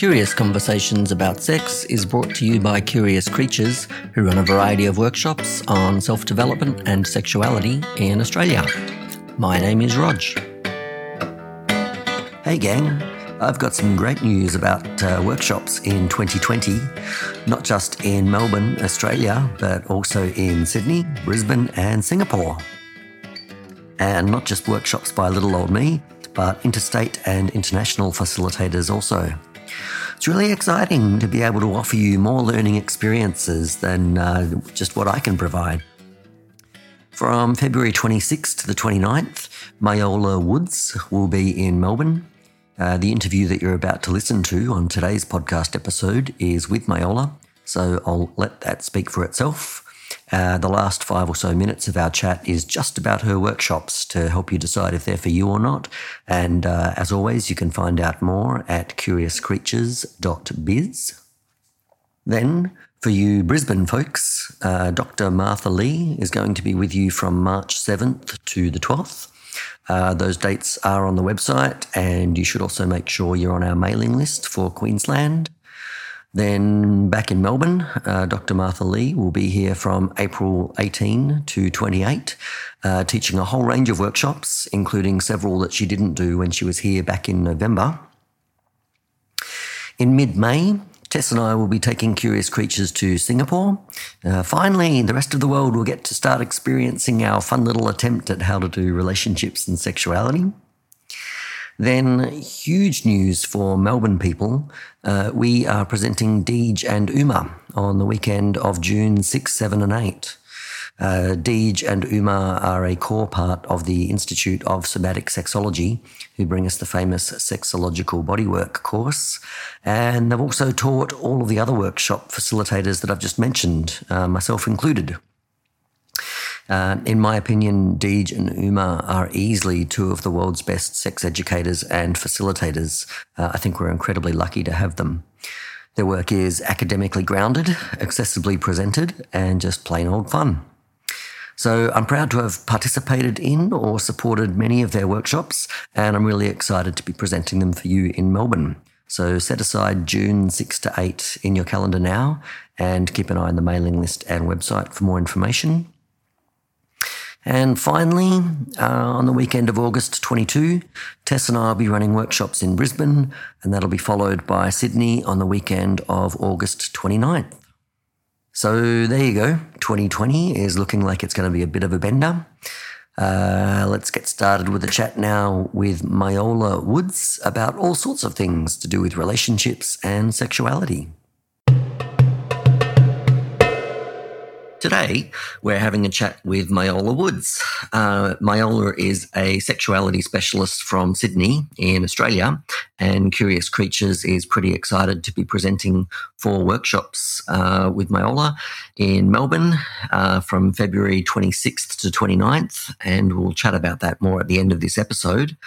Curious Conversations about Sex is brought to you by Curious Creatures, who run a variety of workshops on self development and sexuality in Australia. My name is Rog. Hey, gang. I've got some great news about uh, workshops in 2020, not just in Melbourne, Australia, but also in Sydney, Brisbane, and Singapore. And not just workshops by little old me, but interstate and international facilitators also. It's really exciting to be able to offer you more learning experiences than uh, just what I can provide. From February 26th to the 29th, Myola Woods will be in Melbourne. Uh, the interview that you're about to listen to on today's podcast episode is with Myola, so I'll let that speak for itself. Uh, the last five or so minutes of our chat is just about her workshops to help you decide if they're for you or not. And uh, as always, you can find out more at curiouscreatures.biz. Then, for you Brisbane folks, uh, Dr. Martha Lee is going to be with you from March 7th to the 12th. Uh, those dates are on the website, and you should also make sure you're on our mailing list for Queensland. Then back in Melbourne, uh, Dr. Martha Lee will be here from April 18 to 28, uh, teaching a whole range of workshops, including several that she didn't do when she was here back in November. In mid May, Tess and I will be taking Curious Creatures to Singapore. Uh, finally, the rest of the world will get to start experiencing our fun little attempt at how to do relationships and sexuality. Then, huge news for Melbourne people. Uh, we are presenting Deej and Uma on the weekend of June 6, 7, and 8. Uh, Deej and Uma are a core part of the Institute of Somatic Sexology, who bring us the famous Sexological Bodywork course. And they've also taught all of the other workshop facilitators that I've just mentioned, uh, myself included. Uh, in my opinion, Deej and Uma are easily two of the world's best sex educators and facilitators. Uh, I think we're incredibly lucky to have them. Their work is academically grounded, accessibly presented, and just plain old fun. So I'm proud to have participated in or supported many of their workshops, and I'm really excited to be presenting them for you in Melbourne. So set aside June 6 to 8 in your calendar now and keep an eye on the mailing list and website for more information. And finally, uh, on the weekend of August 22, Tess and I will be running workshops in Brisbane, and that'll be followed by Sydney on the weekend of August 29th. So there you go. 2020 is looking like it's going to be a bit of a bender. Uh, let's get started with a chat now with Myola Woods about all sorts of things to do with relationships and sexuality. Today, we're having a chat with Myola Woods. Uh, Myola is a sexuality specialist from Sydney in Australia, and Curious Creatures is pretty excited to be presenting four workshops uh, with Myola in Melbourne uh, from February 26th to 29th, and we'll chat about that more at the end of this episode.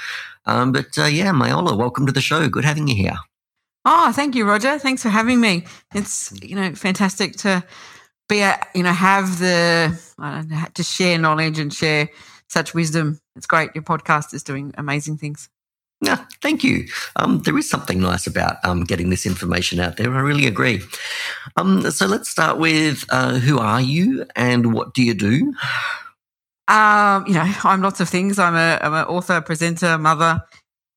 Um, but uh, yeah, Myola, welcome to the show. Good having you here. Oh, thank you, Roger. Thanks for having me. It's you know fantastic to be a, you know have the know, to share knowledge and share such wisdom. It's great. Your podcast is doing amazing things. Yeah, thank you. Um, there is something nice about um, getting this information out there. I really agree. Um, so let's start with uh, who are you and what do you do? Um, you know, I'm lots of things. I'm a I'm an author, presenter, mother,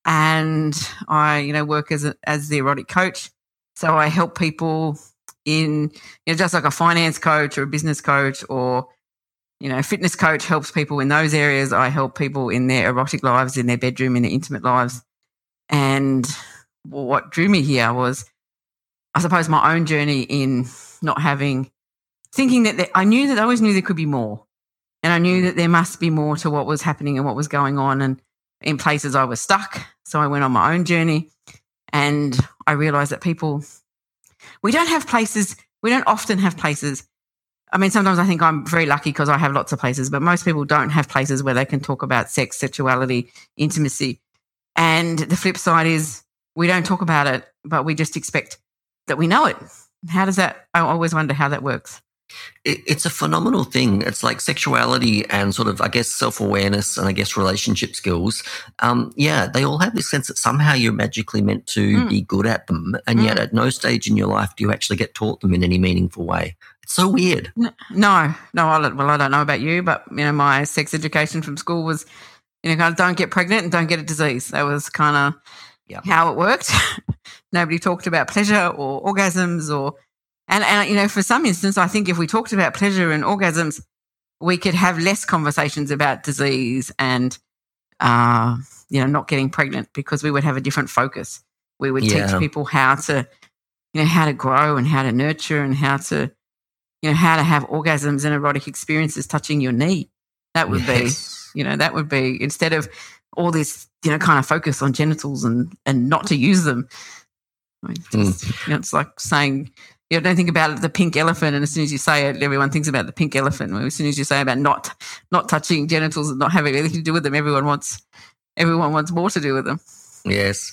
and I you know work as a, as the erotic coach. So I help people in you know just like a finance coach or a business coach or you know fitness coach helps people in those areas. I help people in their erotic lives in their bedroom in their intimate lives. And what drew me here was i suppose my own journey in not having thinking that there, i knew that i always knew there could be more. And i knew mm. that there must be more to what was happening and what was going on and in places i was stuck. So i went on my own journey and i realized that people we don't have places, we don't often have places. I mean, sometimes I think I'm very lucky because I have lots of places, but most people don't have places where they can talk about sex, sexuality, intimacy. And the flip side is we don't talk about it, but we just expect that we know it. How does that? I always wonder how that works. It's a phenomenal thing. It's like sexuality and sort of, I guess, self awareness and I guess relationship skills. Um, yeah, they all have this sense that somehow you're magically meant to mm. be good at them. And mm. yet, at no stage in your life do you actually get taught them in any meaningful way. It's so weird. No, no. I, well, I don't know about you, but, you know, my sex education from school was, you know, kind of don't get pregnant and don't get a disease. That was kind of yep. how it worked. Nobody talked about pleasure or orgasms or and, and, you know, for some instance, I think if we talked about pleasure and orgasms, we could have less conversations about disease and, uh, you know, not getting pregnant because we would have a different focus. We would yeah. teach people how to, you know, how to grow and how to nurture and how to, you know, how to have orgasms and erotic experiences touching your knee. That would yes. be, you know, that would be instead of all this, you know, kind of focus on genitals and and not to use them. I mean, just, mm. you know, it's like saying you don't think about the pink elephant, and as soon as you say it, everyone thinks about the pink elephant. As soon as you say about not not touching genitals and not having anything to do with them, everyone wants everyone wants more to do with them. Yes.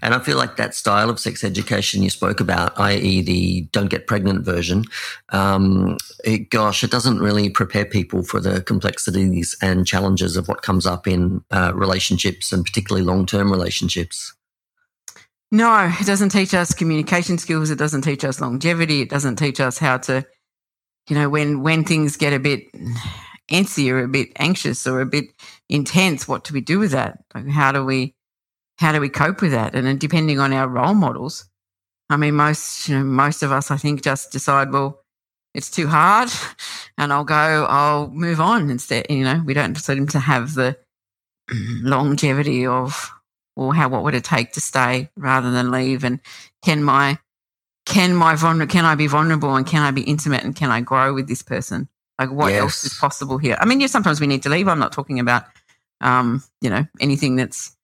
And I feel like that style of sex education you spoke about, i.e., the don't get pregnant version, um, it, gosh, it doesn't really prepare people for the complexities and challenges of what comes up in uh, relationships and particularly long term relationships. No, it doesn't teach us communication skills. It doesn't teach us longevity. It doesn't teach us how to, you know, when when things get a bit antsy or a bit anxious or a bit intense, what do we do with that? Like how do we how do we cope with that? And then depending on our role models, I mean, most you know, most of us, I think, just decide, well, it's too hard, and I'll go, I'll move on instead. You know, we don't seem to have the longevity of or how what would it take to stay rather than leave? And can my can my vulner can I be vulnerable and can I be intimate and can I grow with this person? Like what yes. else is possible here? I mean yeah sometimes we need to leave. I'm not talking about um you know anything that's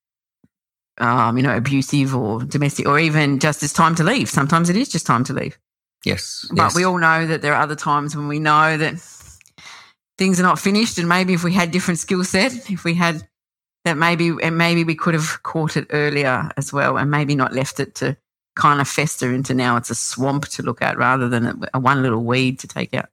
um you know abusive or domestic or even just it's time to leave. Sometimes it is just time to leave. Yes. But yes. we all know that there are other times when we know that things are not finished and maybe if we had different skill set if we had that maybe and maybe we could have caught it earlier as well and maybe not left it to kind of fester into now it's a swamp to look at rather than a, a one little weed to take out.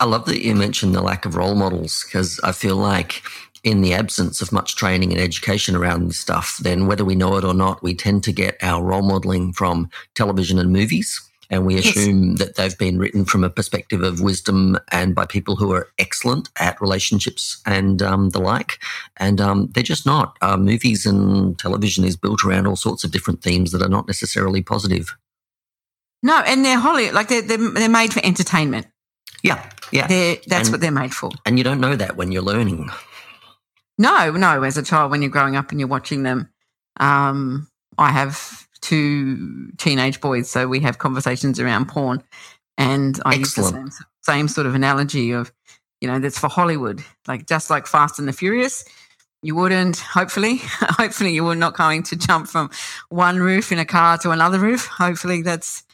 I love that you mentioned the lack of role models because I feel like in the absence of much training and education around this stuff, then whether we know it or not, we tend to get our role modeling from television and movies and we assume yes. that they've been written from a perspective of wisdom and by people who are excellent at relationships and um, the like. And um, they're just not. Uh, movies and television is built around all sorts of different themes that are not necessarily positive. No, and they're Holly, like they're, they're, they're made for entertainment. Yeah, yeah. They're, that's and, what they're made for. And you don't know that when you're learning. No, no. As a child, when you're growing up and you're watching them, um, I have two teenage boys, so we have conversations around porn. And I Excellent. use the same, same sort of analogy of, you know, that's for Hollywood, like just like Fast and the Furious. You wouldn't, hopefully, hopefully, you were not going to jump from one roof in a car to another roof. Hopefully, that's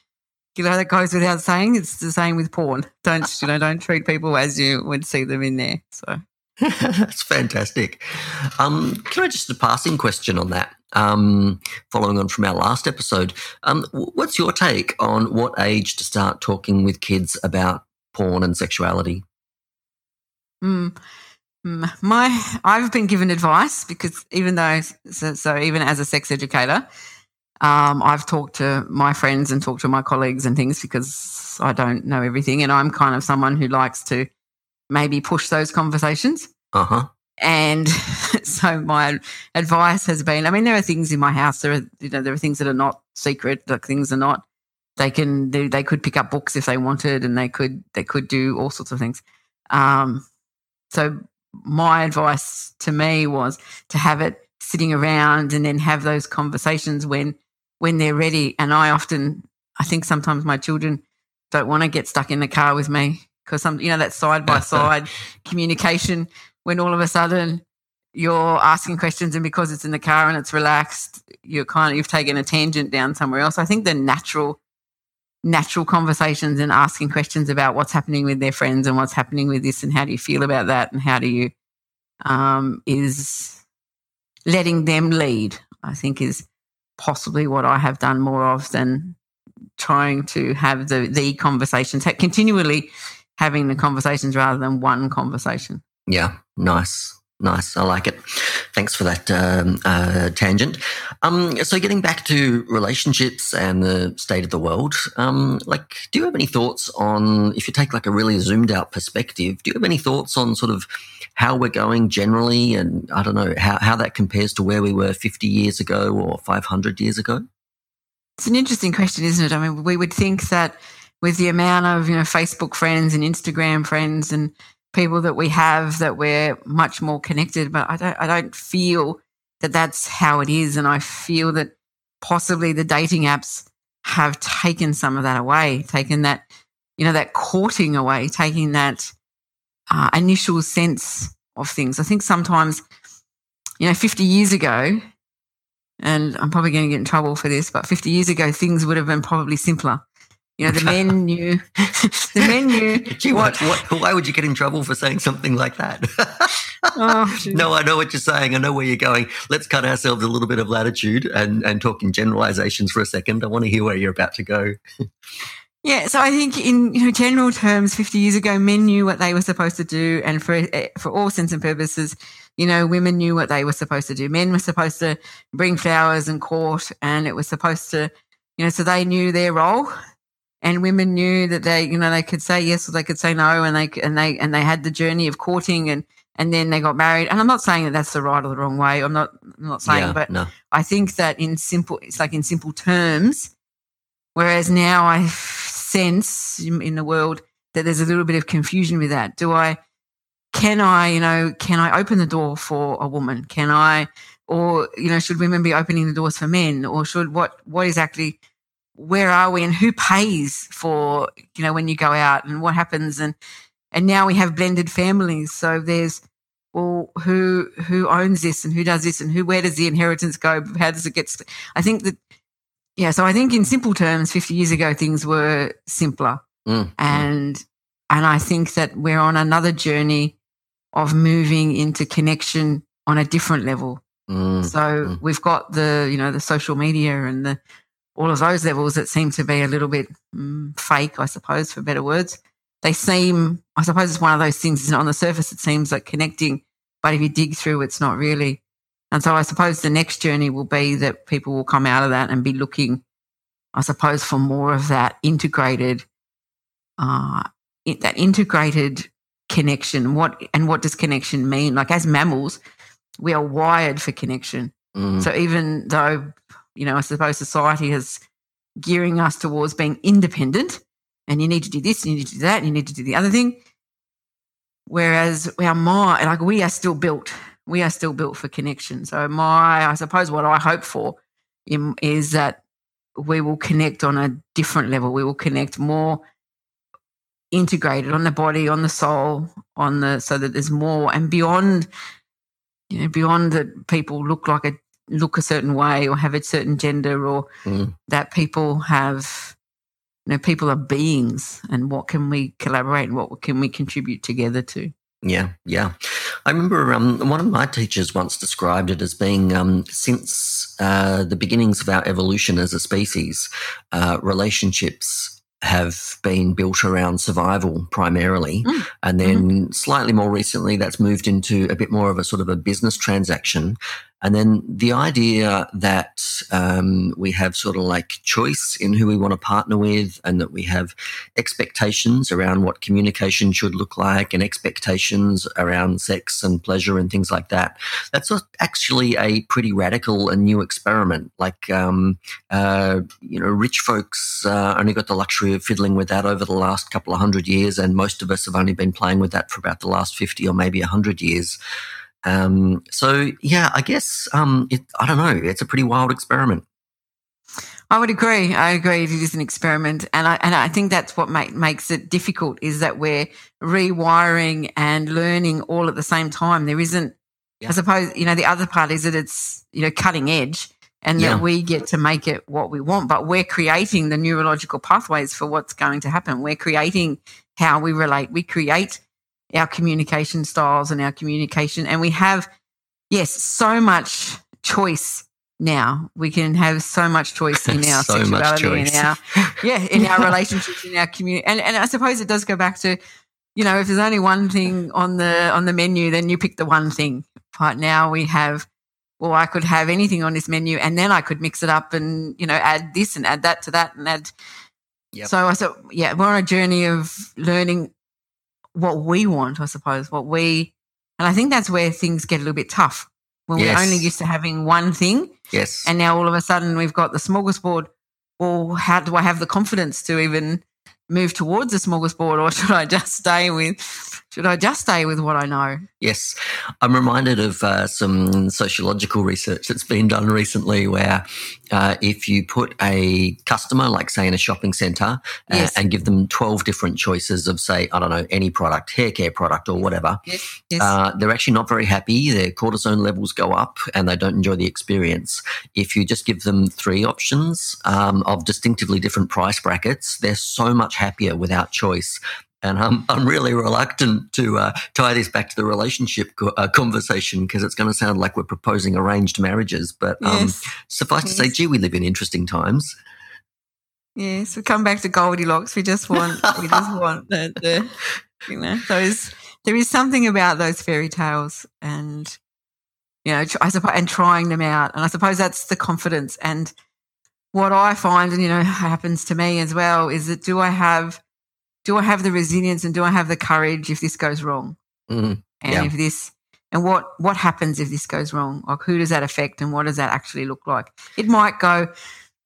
you know that goes without saying. It's the same with porn. Don't you know? Don't treat people as you would see them in there. So that's fantastic. Um, can I just a passing question on that? Um, following on from our last episode, um, what's your take on what age to start talking with kids about porn and sexuality? Mm, my, I've been given advice because even though, so, so even as a sex educator, um, I've talked to my friends and talked to my colleagues and things because I don't know everything, and I'm kind of someone who likes to maybe push those conversations. Uh huh. And so my advice has been, I mean, there are things in my house. There are, you know, there are things that are not secret. Like things are not. They can do. They could pick up books if they wanted, and they could. They could do all sorts of things. Um, so my advice to me was to have it sitting around and then have those conversations when when they're ready. And I often, I think sometimes my children don't want to get stuck in the car with me because some, you know, that side by side communication when all of a sudden you're asking questions and because it's in the car and it's relaxed, you're kind of you've taken a tangent down somewhere else. I think the natural natural conversations and asking questions about what's happening with their friends and what's happening with this and how do you feel about that and how do you um, is letting them lead. I think is possibly what I have done more of than trying to have the the conversations continually having the conversations rather than one conversation. Yeah, nice. Nice. I like it. Thanks for that um, uh, tangent. Um, so, getting back to relationships and the state of the world, um, like, do you have any thoughts on, if you take like a really zoomed out perspective, do you have any thoughts on sort of how we're going generally and I don't know, how, how that compares to where we were 50 years ago or 500 years ago? It's an interesting question, isn't it? I mean, we would think that with the amount of, you know, Facebook friends and Instagram friends and people that we have that we're much more connected but i don't i don't feel that that's how it is. And i feel that possibly the dating apps have taken some of that away taken that you know that courting away taking that uh, initial sense of things. I think sometimes you know 50 years ago and i'm probably going to get in trouble for this but 50 years ago things would have been probably simpler you know, the men knew. the men knew. Gee, what, what, Why would you get in trouble for saying something like that? oh, no, I know what you're saying. I know where you're going. Let's cut ourselves a little bit of latitude and and talk in generalizations for a second. I want to hear where you're about to go. Yeah, so I think in you know general terms, 50 years ago, men knew what they were supposed to do, and for eh, for all sense and purposes, you know, women knew what they were supposed to do. Men were supposed to bring flowers and court, and it was supposed to, you know, so they knew their role and women knew that they, you know, they could say yes or they could say no, and they and they and they had the journey of courting, and and then they got married. And I'm not saying that that's the right or the wrong way. I'm not I'm not saying, yeah, but no. I think that in simple, it's like in simple terms. Whereas now I sense in the world that there's a little bit of confusion with that. Do I? Can I, you know, can I open the door for a woman? Can I, or you know, should women be opening the doors for men, or should what? What exactly? Where are we and who pays for you know when you go out and what happens and and now we have blended families so there's well who who owns this and who does this and who where does the inheritance go how does it get st- i think that yeah so i think in simple terms 50 years ago things were simpler mm, mm. and mm. and i think that we're on another journey of moving into connection on a different level mm, so mm. we've got the you know the social media and the all of those levels that seem to be a little bit mm, fake, I suppose, for better words. They seem, I suppose, it's one of those things. On the surface, it seems like connecting, but if you dig through, it's not really. And so, I suppose the next journey will be that people will come out of that and be looking, I suppose, for more of that integrated, uh, that integrated connection. What and what does connection mean? Like as mammals, we are wired for connection. Mm. So even though you know, I suppose society is gearing us towards being independent and you need to do this, and you need to do that, and you need to do the other thing. Whereas our mind, like we are still built, we are still built for connection. So my, I suppose what I hope for is that we will connect on a different level. We will connect more integrated on the body, on the soul, on the so that there's more and beyond, you know, beyond that people look like a look a certain way or have a certain gender or mm. that people have you know people are beings and what can we collaborate and what can we contribute together to yeah yeah i remember um, one of my teachers once described it as being um, since uh, the beginnings of our evolution as a species uh, relationships have been built around survival primarily. Mm. And then mm-hmm. slightly more recently, that's moved into a bit more of a sort of a business transaction. And then the idea that um, we have sort of like choice in who we want to partner with, and that we have expectations around what communication should look like, and expectations around sex and pleasure and things like that. That's actually a pretty radical and new experiment. Like, um, uh, you know, rich folks uh, only got the luxury of fiddling with that over the last couple of hundred years, and most of us have only been playing with that for about the last 50 or maybe 100 years. Um, so yeah, I guess um, it, I don't know. It's a pretty wild experiment. I would agree. I agree. It is an experiment, and I and I think that's what make, makes it difficult is that we're rewiring and learning all at the same time. There isn't. Yeah. I suppose you know the other part is that it's you know cutting edge, and yeah. that we get to make it what we want. But we're creating the neurological pathways for what's going to happen. We're creating how we relate. We create our communication styles and our communication. And we have, yes, so much choice now. We can have so much choice in our so sexuality, in our yeah, in our relationships, in our community. And and I suppose it does go back to you know, if there's only one thing on the on the menu, then you pick the one thing. Right now we have well, I could have anything on this menu and then I could mix it up and, you know, add this and add that to that and add. Yep. So I thought, yeah, we're on a journey of learning what we want, I suppose, what we, and I think that's where things get a little bit tough when Yes. we're only used to having one thing Yes. and now all of a sudden we've got the smorgasbord. Well, how do I have the confidence to even move towards the smorgasbord or should I just stay with, should I just stay with what I know? Yes, I'm reminded of uh, some sociological research that's been done recently where uh, if you put a customer, like say in a shopping centre, uh, Yes. and give them 12 different choices of, say, I don't know, any product, hair care product or whatever, Yes. Yes. uh, they're actually not very happy. Their cortisone levels go up and they don't enjoy the experience. If you just give them three options um, of distinctively different price brackets, they're so much happier without choice. And I'm, I'm really reluctant to uh, tie this back to the relationship co- uh, conversation because it's going to sound like we're proposing arranged marriages. But um, yes. suffice to say, gee, we live in interesting times. Yes, we come back to Goldilocks. We just want, we just want the, the, you know, those. There is something about those fairy tales, and you know, I suppose, and trying them out, and I suppose that's the confidence. And what I find, and you know, happens to me as well, is that do I have, do I have the resilience, and do I have the courage if this goes wrong, Mm, and Yeah. if this, and what what happens if this goes wrong? Like, who does that affect, and what does that actually look like? It might go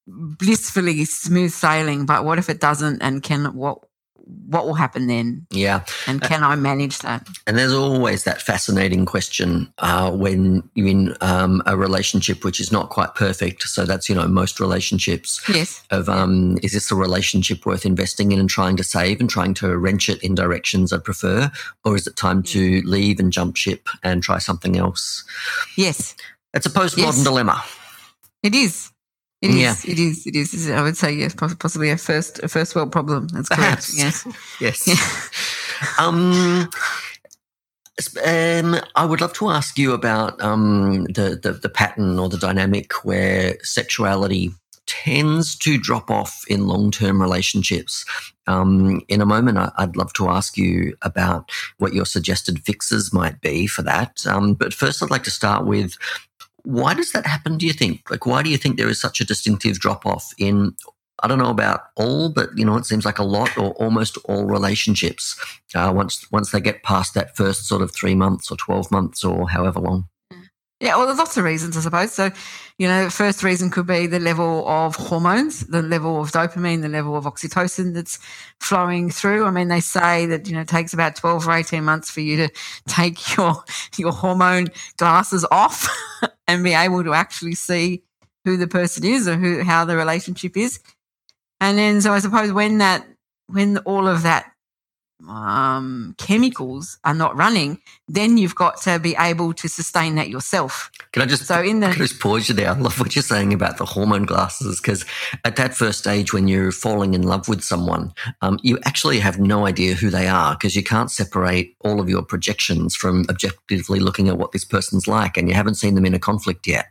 blissfully smooth sailing, but what if it doesn't? And can what what will happen then? yeah. And can I manage that? And there's always that fascinating question uh, when you're in um, a relationship which is not quite perfect. So that's, you know, most relationships Yes. of um, is this a relationship worth investing in and trying to save and trying to wrench it in directions I'd prefer? Or is it time to leave and jump ship and try something else? Yes. It's a postmodern Yes. dilemma. It is. It is. Yeah. It is. It is. I would say yes. Possibly a first a first world problem. That's correct. Perhaps. Yes. Yes. Yeah. Um, um, I would love to ask you about um, the, the the pattern or the dynamic where sexuality tends to drop off in long term relationships. Um, in a moment, I'd love to ask you about what your suggested fixes might be for that. Um, but first, I'd like to start with why does that happen? Do you think? Like, why do you think there is such a distinctive drop off in I don't know about all, but you know, it seems like a lot or almost all relationships uh, once once they get past that first sort of three months or twelve months or however long. Yeah, well, there's lots of reasons, I suppose. So, you know, first reason could be the level of hormones, the level of dopamine, the level of oxytocin that's flowing through. I mean, they say that, you know, it takes about 12 or 18 months for you to take your, your hormone glasses off and be able to actually see who the person is or who, how the relationship is. And then, so I suppose when that, when all of that um, chemicals are not running, then you've got to be able to sustain that yourself. Can I just So in can I the just pause you there? I love what you're saying about the hormone glasses because at that first stage when you're falling in love with someone, um, you actually have no idea who they are because you can't separate all of your projections from objectively looking at what this person's like, and you haven't seen them in a conflict yet.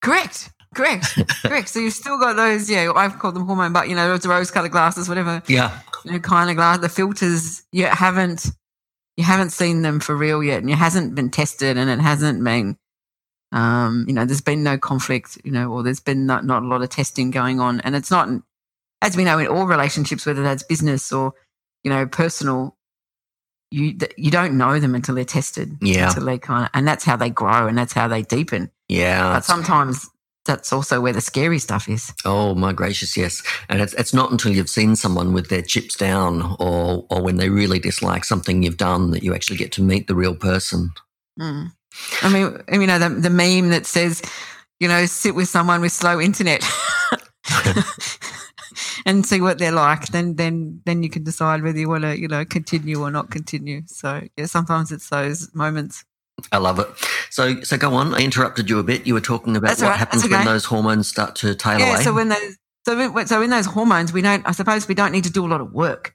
correct, correct, correct. So you've still got those. Yeah, I've called them hormone, but you know, those rose-colored glasses, whatever Yeah, you know, kind of glass. The filters you haven't you haven't seen them for real yet, and it hasn't been tested, and it hasn't been. Um, you know, there's been no conflict, you know, or there's been not, not a lot of testing going on. And it's not, as we know, in all relationships, whether that's business or, you know, personal, you you don't know them until they're tested. Yeah. Until they kind of, and that's how they grow and that's how they deepen. yeah. But sometimes that's also where the scary stuff is. Oh my gracious, yes. And it's it's not until you've seen someone with their chips down or or when they really dislike something you've done that you actually get to meet the real person. Mm. I mean, you know, the, the meme that says, you know, sit with someone with slow internet and see what they're like. Then, then, then you can decide whether you want to, you know, continue or not continue. So, yeah, sometimes it's those moments. I love it. So so go on. I interrupted you a bit. You were talking about That's what right. happens That's when those hormones start to tail yeah. away. So when those, so when, so in those hormones, we don't. I suppose we don't need to do a lot of work.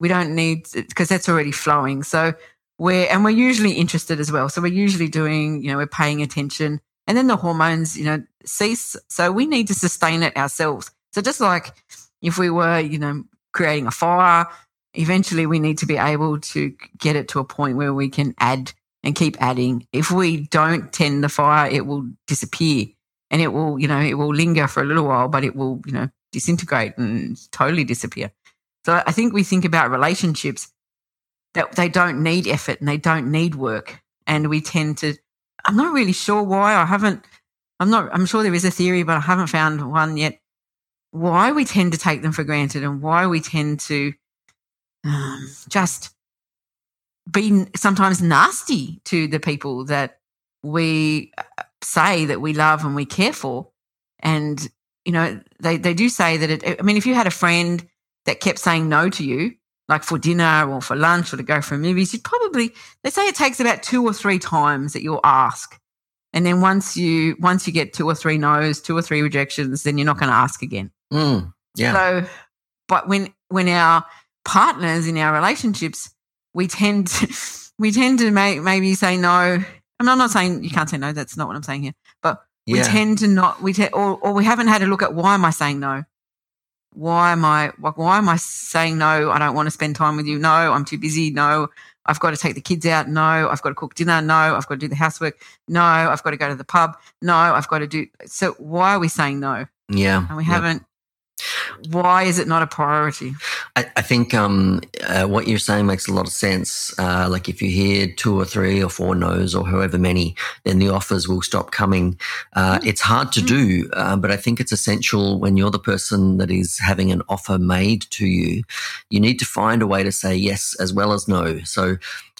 We don't need because that's already flowing. So we're and we're usually interested as well. So we're usually doing, you know, we're paying attention, and then the hormones, you know, cease. So we need to sustain it ourselves. So just like if we were, you know, creating a fire eventually we need to be able to get it to a point where we can add and keep adding. If we don't tend the fire, it will disappear and it will, you know, it will linger for a little while, but it will, you know, disintegrate and totally disappear. So I think we think about relationships that they don't need effort and they don't need work. And we tend to, I'm not really sure why. I haven't, I'm not, I'm sure there is a theory, but I haven't found one yet. Why we tend to take them for granted and why we tend to um, just be sometimes nasty to the people that we uh, say that we love and we care for. And, you know, they, they do say that it, I mean, if you had a friend that kept saying no to you, like for dinner or for lunch or to go for movies, you'd probably, they say it takes about two or three times that you'll ask. And then once you, once you get two or three no's, two or three rejections, then you're not going to ask again. Mm, yeah. So, but when, when our partners in our relationships, we tend to, we tend to make, maybe say no. I mean, I'm not saying you can't say no. That's not what I'm saying here. But we Yeah. tend to not, we te- or, or we haven't had a look at why am I saying no? Why am I, like, why am I saying no? I don't want to spend time with you. No, I'm too busy. No, I've got to take the kids out. No, I've got to cook dinner. No, I've got to do the housework. No, I've got to go to the pub. No, I've got to do. So why are we saying no? Yeah. And we yeah. haven't. Why is it not a priority? I, I think um, uh, what you're saying makes a lot of sense. Uh, like if you hear two or three or four no's or however many, then the offers will stop coming. Uh, it's hard to do, uh, but I think it's essential when you're the person that is having an offer made to you. You need to find a way to say yes as well as no. So.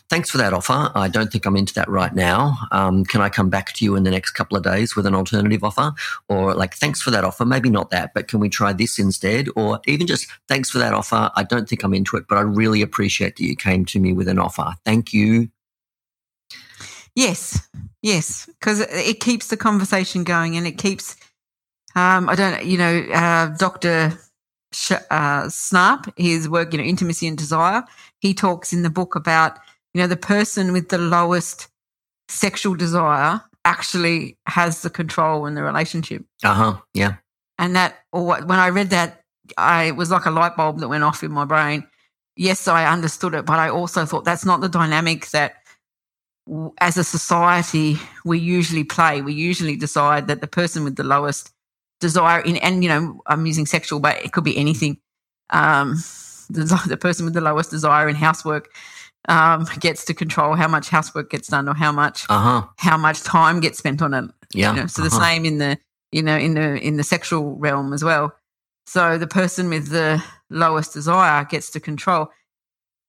Thanks for that offer. I don't think I'm into that right now. Um, can I come back to you in the next couple of days with an alternative offer? Or like, thanks for that offer. Maybe not that, but can we try this instead? Or even just thanks for that offer. I don't think I'm into it, but I really appreciate that you came to me with an offer. Thank you. Yes, yes, because it keeps the conversation going and it keeps. Um, I don't, you know, uh, Doctor Sh- uh, his work, you know, intimacy and desire. He talks in the book about you know the person with the lowest sexual desire actually has the control in the relationship, Uh huh. Yeah. and that or when I read that, I it was like a light bulb that went off in my brain. Yes, I understood it, but I also thought that's not the dynamic that as a society we usually play. We usually decide that the person with the lowest desire in, and you know, I'm using sexual, but it could be anything. Um, the, the person with the lowest desire in housework um, gets to control how much housework gets done or how much Uh huh. how much time gets spent on it. Yeah. You know, so the uh-huh. same in the you know in the in the sexual realm as well. So the person with the lowest desire gets to control.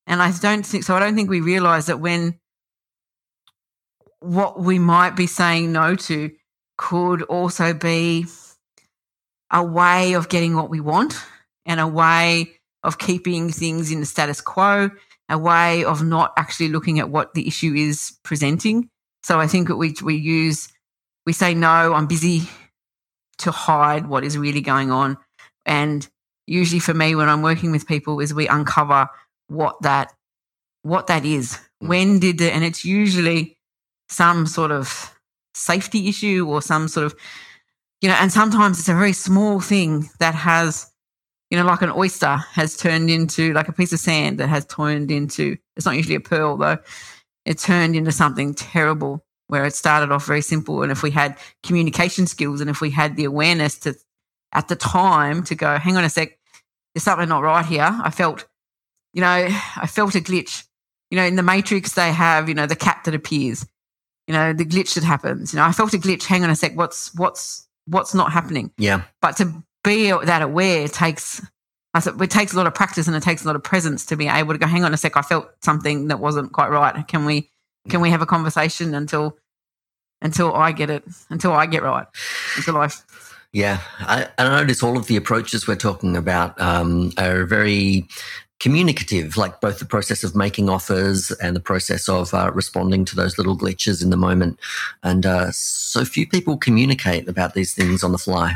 And I don't think so. I don't think we realize that when what we might be saying no to could also be a way of getting what we want and a way of keeping things in the status quo, a way of not actually looking at what the issue is presenting. So I think that we we use we say no, I'm busy to hide what is really going on. And usually for me when I'm working with people is we uncover what that what that is. Mm. When did the and it's usually some sort of safety issue or some sort of you know, and sometimes it's a very small thing that has you know, like an oyster has turned into like a piece of sand that has turned into it's not usually a pearl though. It turned into something terrible where it started off very simple. And if we had communication skills and if we had the awareness to at the time to go, hang on a sec, there's something not right here. I felt, you know, I felt a glitch. You know, in the Matrix they have, you know, the cat that appears, you know, the glitch that happens. You know, I felt a glitch, hang on a sec, what's what's what's not happening? Yeah. but to be that aware takes I said it takes a lot of practice and it takes a lot of presence to be able to go hang on a sec I felt something that wasn't quite right can we can we have a conversation until until I get it until I get right until I Yeah, I, I notice all of the approaches we're talking about um, are very communicative, like both the process of making offers and the process of uh, responding to those little glitches in the moment. And uh, so few people communicate about these things on the fly.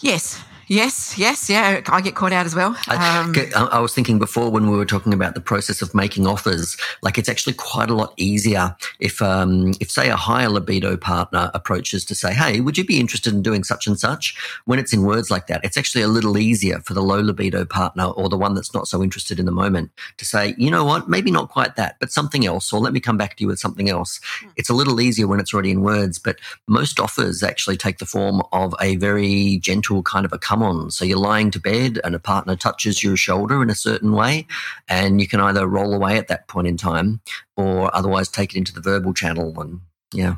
Yes, yes, yes, yeah. I get caught out as well. Um, I, I, was thinking before when we were talking about the process of making offers, like it's actually quite a lot easier if, um, if say a higher libido partner approaches to say, "Hey, would you be interested in doing such and such?" When it's in words like that, it's actually a little easier for the low libido partner or the one that's not so interested in the moment to say, "You know what? Maybe not quite that, but something else," or "Let me come back to you with something else." Hmm. It's a little easier when it's already in words, but most offers actually take the form of a very gentle kind of a come on. So you're lying to bed and a partner touches your shoulder in a certain way, and you can either roll away at that point in time or otherwise take it into the verbal channel. And yeah.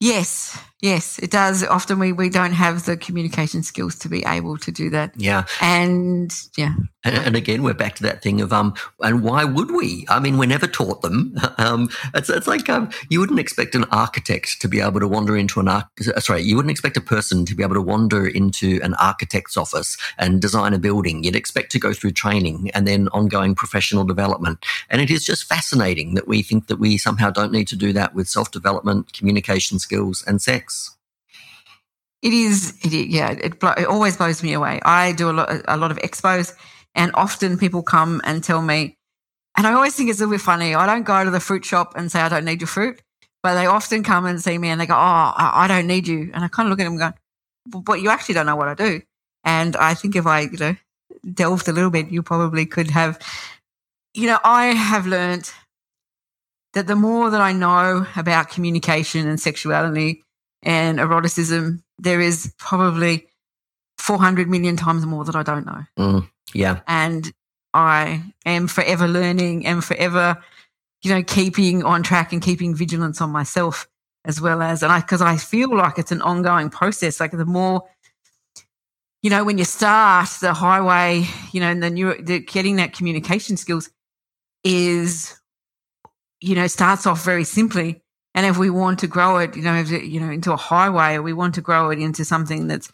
Yes, yes, it does. Often we, we don't have the communication skills to be able to do that. Yeah. And yeah. And, and again, we're back to that thing of, um, and why would we? I mean, we're never taught them. Um, it's, it's like, um, you wouldn't expect an architect to be able to wander into an, arch- uh, sorry, you wouldn't expect a person to be able to wander into an architect's office and design a building. You'd expect to go through training and then ongoing professional development. And it is just fascinating that we think that we somehow don't need to do that with self development, communication skills skills and sex. It is, yeah, it, it always blows me away. I do a lot, a lot of expos, and often people come and tell me, and I always think it's a little bit funny. I don't go to the fruit shop and say I don't need your fruit, but they often come and see me and they go, "Oh, I, I don't need you," and I kind of look at them and go, "But you actually don't know what I do." And I think if I, you know, delved a little bit, you probably could have. You know, I have learned that the more that I know about communication and sexuality and eroticism, there is probably 400 million times more that I don't know. Mm, yeah. And I am forever learning and forever, you know, keeping on track and keeping vigilance on myself as well as, and I, because I feel like it's an ongoing process. Like the more, you know, when you start the highway, you know, and the new, the, getting that communication skills is you know, starts off very simply. And if we want to grow it, you know, you know, into a highway, or we want to grow it into something that's,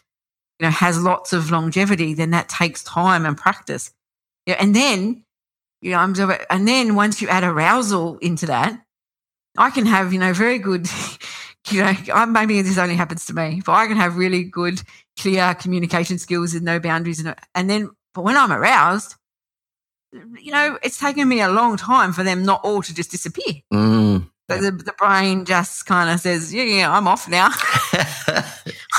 you know, has lots of longevity, then that takes time and practice. Yeah, and then, you know, I'm and then once you add arousal into that, I can have, you know, very good, you know, I'm maybe this only happens to me, but I can have really good, clear communication skills and no boundaries, and and then, but when I'm aroused, you know, it's taken me a long time for them not all to just disappear. Mm. But the, the, brain just kind of says, yeah, yeah, I'm off now.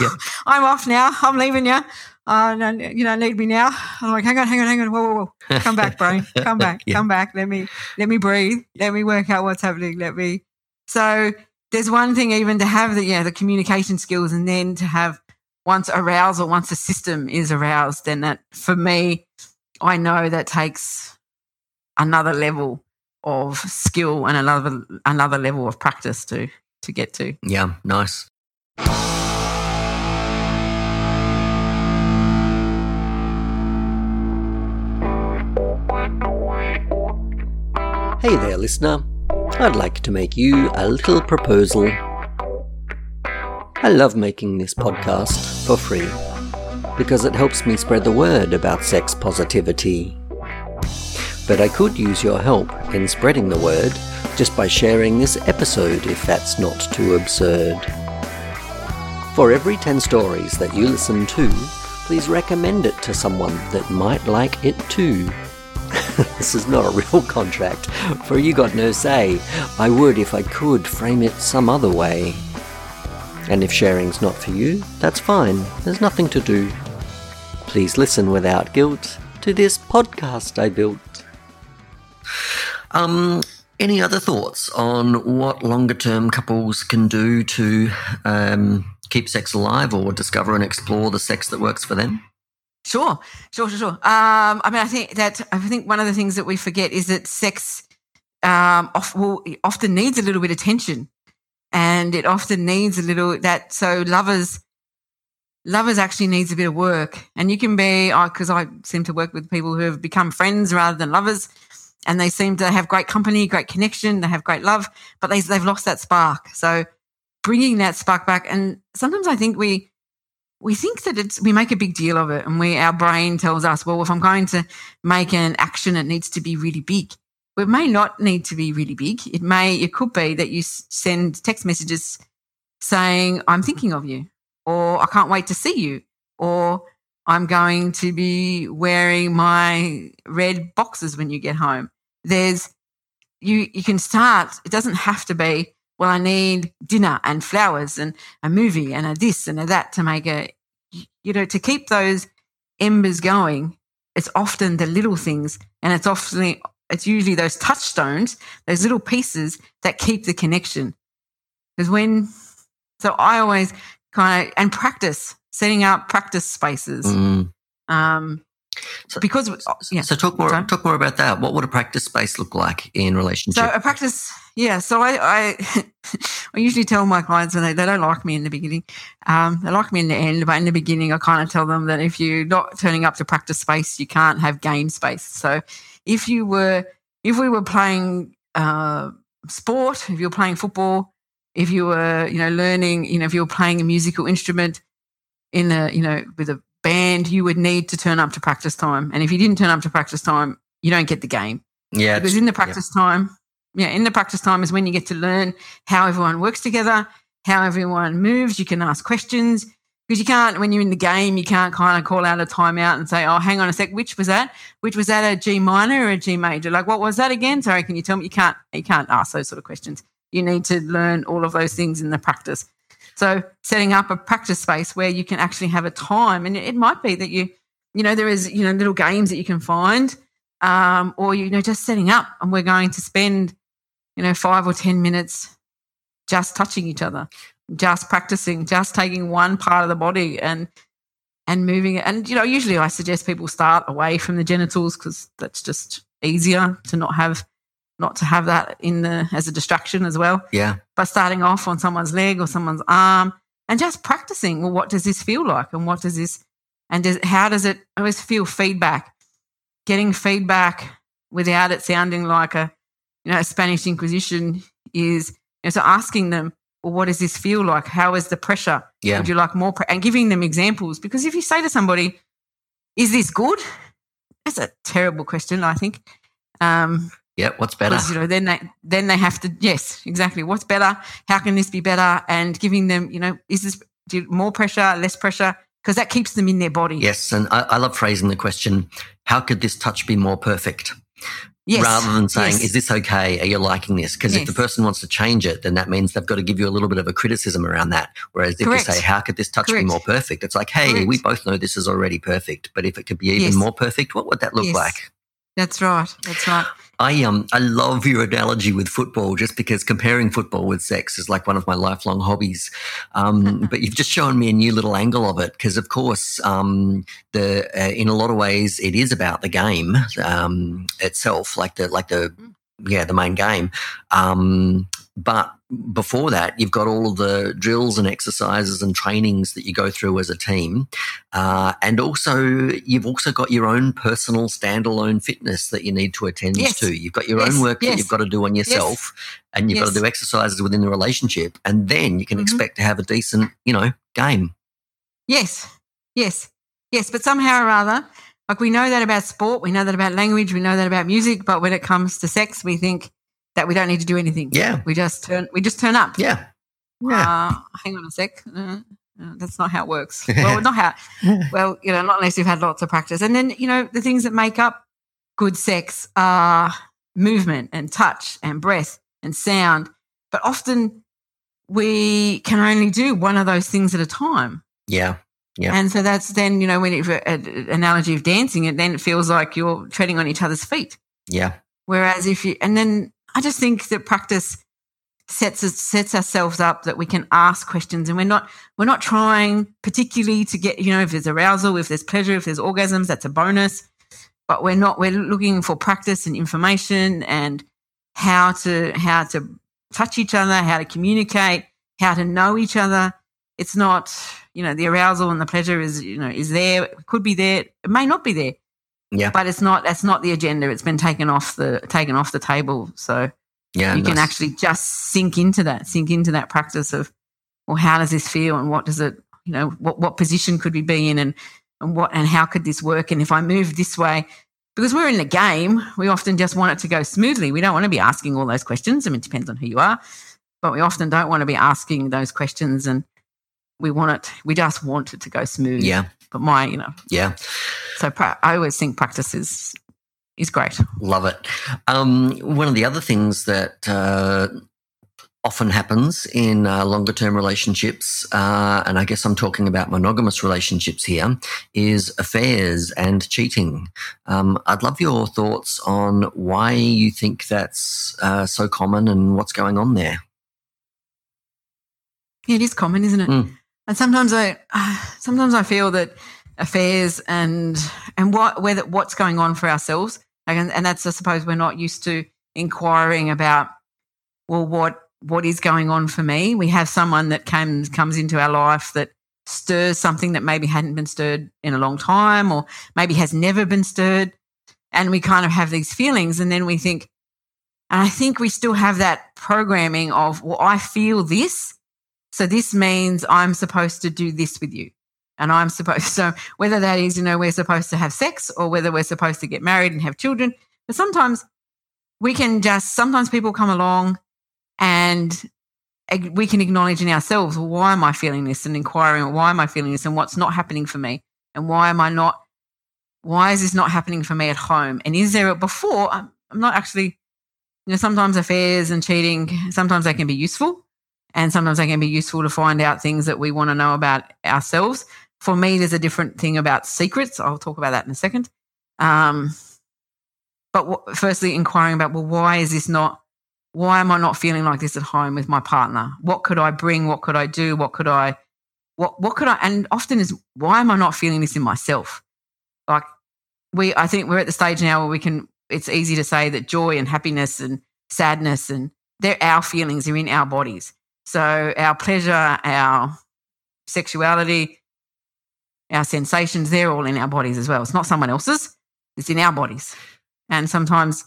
I'm off now. I'm leaving you. Uh, no, you don't need me now. I'm like, hang on, hang on, hang on. Whoa, whoa, whoa. Come back, brain. Come back. yeah. Come back. Let me, let me breathe. Let me work out what's happening. Let me. So there's one thing even to have the, yeah, the communication skills and then to have once arousal, once the system is aroused, then that for me, I know that takes another level of skill and another another level of practice to to get to. Yeah, nice. Hey there, listener. I'd like to make you a little proposal. I love making this podcast for free because it helps me spread the word about sex positivity. But I could use your help in spreading the word just by sharing this episode if that's not too absurd. For every 10 stories that you listen to, please recommend it to someone that might like it too. this is not a real contract, for you got no say. I would, if I could, frame it some other way. And if sharing's not for you, that's fine. There's nothing to do. Please listen without guilt to this podcast I built. Um, any other thoughts on what longer term couples can do to um, keep sex alive or discover and explore the sex that works for them? Sure, sure, sure, sure. Um, I mean, I think that I think one of the things that we forget is that sex um, often needs a little bit of tension, and it often needs a little that. So lovers lovers actually needs a bit of work. And you can be, because I seem to work with people who have become friends rather than lovers, and they seem to have great company, great connection, they have great love, but they, they've lost that spark. So bringing that spark back, and sometimes I think we we think that it's we make a big deal of it, and we our brain tells us, well, if I'm going to make an action, it needs to be really big. It may not need to be really big. It may, it could be that you send text messages saying, "I'm thinking of you." or I can't wait to see you, or I'm going to be wearing my red boxes when you get home. There's you you can start, it doesn't have to be, well, I need dinner and flowers and a movie and a this and a that to make a you know, to keep those embers going, it's often the little things and it's often it's usually those touchstones, those little pieces that keep the connection. Because when so I always kind of and practice setting up practice spaces. Mm. Um, So- because yeah. So talk more Sorry? talk more about that. What would a practice space look like in relationship? So a practice, yeah. So I, I, I usually tell my clients when they, they don't like me in the beginning, um, they like me in the end, but in the beginning, I kind of tell them that if you're not turning up to practice space, you can't have game space. So if you were, if we were playing uh, sport, if you were playing football, if you were, you know, learning, you know, if you were playing a musical instrument in a, you know, with a band, you would need to turn up to practice time. And if you didn't turn up to practice time, you don't get the game yeah, because in the practice time, yeah, in the practice time is when you get to learn how everyone works together, how everyone moves. You can ask questions because you can't, when you're in the game, you can't kind of call out a timeout and say, oh, hang on a sec, which was that? Which was that a G minor or a G major? Like, what was that again? Sorry, can you tell me? You can't, you can't ask those sort of questions. You need to learn all of those things in the practice. So setting up a practice space where you can actually have a time, and it might be that you, you know, there is, you know, little games that you can find um, or you know just setting up and we're going to spend you know five or ten minutes just touching each other just practicing just taking one part of the body and and moving it. And you know usually i suggest people start away from the genitals because that's just easier to not have not to have that in the as a distraction as well. Yeah, by starting off on someone's leg or someone's arm and just practicing well what does this feel like and what does this and does, how does it I always feel feedback? Getting feedback without it sounding like a you know a spanish inquisition is you know, so asking them well what does this feel like? How is the pressure? Yeah, would you like more pre-? and giving them examples because if you say to somebody is this good? That's a terrible question i think. Um yeah. What's better? because you know then they then they have to yes exactly what's better how can this be better and giving them you know is this more pressure less pressure because that keeps them in their body Yes, and I, I love phrasing the question: How could this touch be more perfect? yes Rather than saying, yes. "Is this okay? Are you liking this?" Because if the person wants to change it, then that means they've got to give you a little bit of a criticism around that. Whereas if Correct. you say, "How could this touch be more perfect?" It's like, "Hey, Correct. we both know this is already perfect, but if it could be even Yes. more perfect, what would that look Yes. like?" that's right that's right I um I love your analogy with football, just because comparing football with sex is like one of my lifelong hobbies. Um, but you've just shown me a new little angle of it, because of course, um, the uh, in a lot of ways it is about the game um, itself, like the like the yeah the main game. Um, but before that, you've got all of the drills and exercises and trainings that you go through as a team. Uh, and also, you've also got your own personal standalone fitness that you need to attend Yes. to. You've got your Yes, own work that you've got to do on yourself, and you've got to do exercises within the relationship. And then you can Mhm. expect to have a decent, you know, game. yes yes yes but somehow or other like we know that about sport we know that about language we know that about music but when it comes to sex we think that we don't need to do anything Yeah. we just turn we just turn up Yeah. Yeah. Uh, hang on a sec. Uh, uh, that's not how it works. Well, not how. Well, you know, not unless you've had lots of practice. And then, you know, the things that make up good sex are movement and touch and breath and sound. But often we can only do one of those things at a time. yeah. Yeah. And so that's then, you know, when you an analogy of dancing, it then it feels like you're treading on each other's feet. Yeah. Whereas if you, and then I just think that practice sets us, sets ourselves up that we can ask questions, and we're not we're not trying particularly to get you know if there's arousal, if there's pleasure, if there's orgasms, that's a bonus. But we're not we're looking for practice and information and how to how to touch each other, how to communicate, how to know each other. It's not you know the arousal and the pleasure is you know is there, could be there, it may not be there. Yeah. but it's not that's not the agenda. It's been taken off the taken off the table. So Yeah. you can actually just sink into that sink into that practice of well how does this feel and what does it you know what what position could we be in and and what and how could this work? And if i move this way because we're in the game we often just want it to go smoothly. We don't want to be asking all those questions. I mean it depends on who you are. But we often don't want to be asking those questions and we want it, we just want it to go smooth. Yeah. But my, you know, Yeah. so pra- I always think practice is is great. Love it. Um, one of the other things that uh, often happens in uh, longer term relationships, uh, and I guess I'm talking about monogamous relationships here, is affairs and cheating. Um, I'd love your thoughts on why you think that's uh, so common and what's going on there. Yeah, it is common, isn't it? Mm. And sometimes I, uh, sometimes I feel that affairs and and what whether what's going on for ourselves, and, and that's I suppose we're not used to inquiring about. Well, what what is going on for me? We have someone that comes comes into our life that stirs something that maybe hadn't been stirred in a long time, or maybe has never been stirred, and we kind of have these feelings, and then we think, and I think we still have that programming of, well, I feel this. So this means I'm supposed to do this with you. And I'm supposed so whether that is, you know, we're supposed to have sex or whether we're supposed to get married and have children. But sometimes we can just sometimes people come along and we can acknowledge in ourselves, well, why am I feeling this? And inquiring, why am I feeling this? And what's not happening for me? And why am I not why is this not happening for me at home? And is there before I'm, I'm not actually you know, sometimes affairs and cheating, sometimes they can be useful and sometimes they can be useful to find out things that we want to know about ourselves. For me, there's a different thing about secrets. I'll talk about that in a second. Um, but w- firstly, inquiring about well, why is this not? Why am I not feeling like this at home with my partner? What could I bring? What could I do? What could I? What what could I? And often is why am I not feeling this in myself? Like we, I think we're at the stage now where we can. It's easy to say that joy and happiness and sadness and they're our feelings. They're in our bodies. So our pleasure, our sexuality, our sensations, they're all in our bodies as well. It's not someone else's, it's in our bodies. And sometimes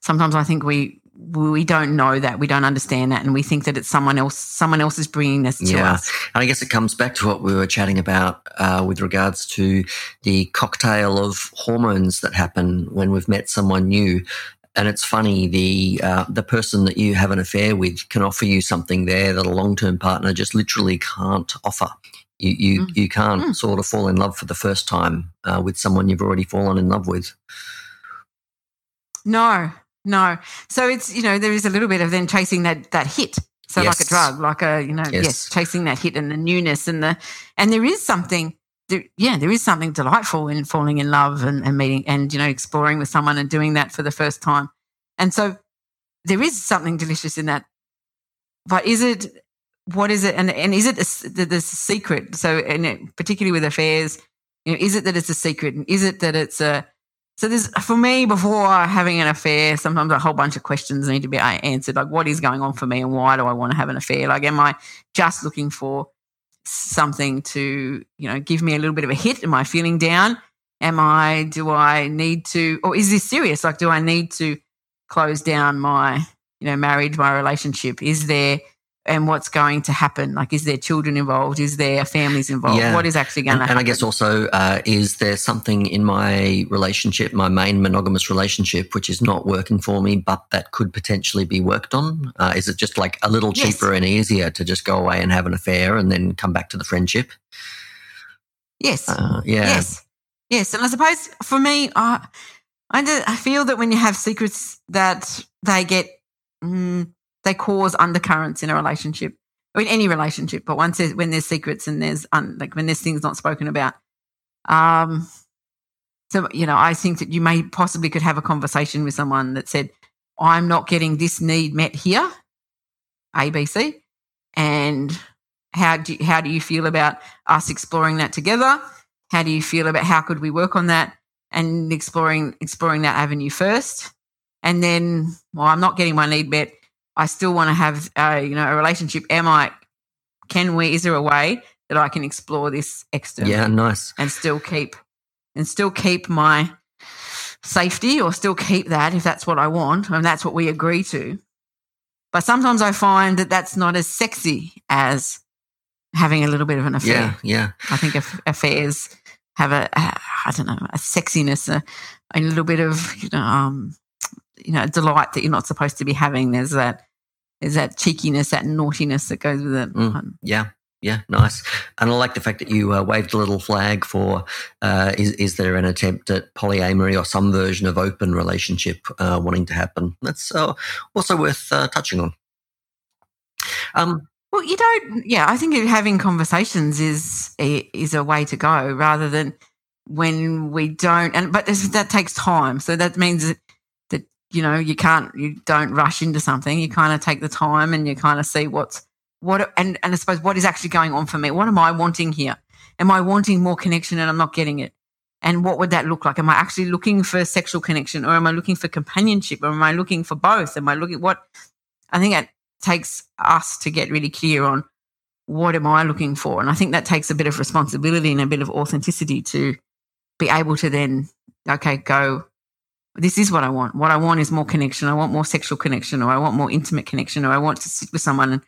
sometimes I think we we don't know that, we don't understand that, and we think that it's someone else. Someone else is bringing this to Yeah. us. And I guess it comes back to what we were chatting about uh, with regards to the cocktail of hormones that happen when we've met someone new. And it's funny, the uh, the person that you have an affair with can offer you something there that a long term partner just literally can't offer. You you, Mm. you can't Mm. sort of fall in love for the first time uh, with someone you've already fallen in love with. No, no. So it's you know there is a little bit of then chasing that that hit. So like a drug, like a you know Yes. yes. chasing that hit and the newness and the and there is something. There, yeah, there is something delightful in falling in love and, and meeting and you know exploring with someone and doing that for the first time. And so there is something delicious in that. But is it what is it and and is it the, the, secret? So and it, particularly with affairs, you know, is it that it's a secret? And is it that it's a so there's for me before having an affair, sometimes a whole bunch of questions need to be uh, answered. Like, what is going on for me, and why do I want to have an affair? Like, am I just looking for something to you know give me a little bit of a hit? Am I feeling down? Am I? Do I need to? Or is this serious? Like, do I need to close down my you know marriage, my relationship? Is there and what's going to happen? Like, is there children involved? Is there families involved? Yeah. What is actually going And, to and? I guess also, uh, is there something in my relationship, my main monogamous relationship, which is not working for me, but that could potentially be worked on? Uh, is it just like a little Yes. cheaper and easier to just go away and have an affair and then come back to the friendship? yes. Uh, yeah. Yes, yes, and I suppose for me, I I, I feel that when you have secrets, that they get mm, they cause undercurrents in a relationship or in any relationship. But once there's, when there's secrets and there's un, like when there's things not spoken about, um, so you know, I think that you may possibly could have a conversation with someone that said, "I'm not getting this need met here, ABC," and how do you, how do you feel about us exploring that together? How do you feel about how could we work on that and exploring exploring that avenue first? And then, well, I'm not getting my need met. I still want to have uh, you know a relationship. Am I? Can we? Is there a way that I can explore this externally? Yeah, nice. and still keep and still keep my safety or still keep that if that's what I want and that's what we agree to. But sometimes I find that that's not as sexy as having a little bit of an affair. Yeah, yeah. I think aff- affairs have a, a I don't know a sexiness, a, a little bit of you know um, you know delight that you're not supposed to be having. There's that there's that cheekiness, that naughtiness that goes with it. Mm, yeah. Yeah, nice. And I like the fact that you uh, waved a little flag for uh, is, is there an attempt at polyamory or some version of open relationship uh, wanting to happen? That's uh, also worth uh, touching on. Um, well, you don't. Yeah, I think having conversations is is a way to go rather than when we don't. And but that takes time, so that means that you know you can't you don't rush into something. You kind of take the time and you kind of see what's what and and I suppose what is actually going on for me. What am I wanting here? Am I wanting more connection and I'm not getting it? And what would that look like? Am I actually looking for sexual connection or am I looking for companionship or am I looking for both? Am I looking what I think it takes us to get really clear on what am I looking for? And I think that takes a bit of responsibility and a bit of authenticity to be able to then, okay, go, this is what I want. What I want is more connection. I want more sexual connection, or I want more intimate connection, or I want to sit with someone and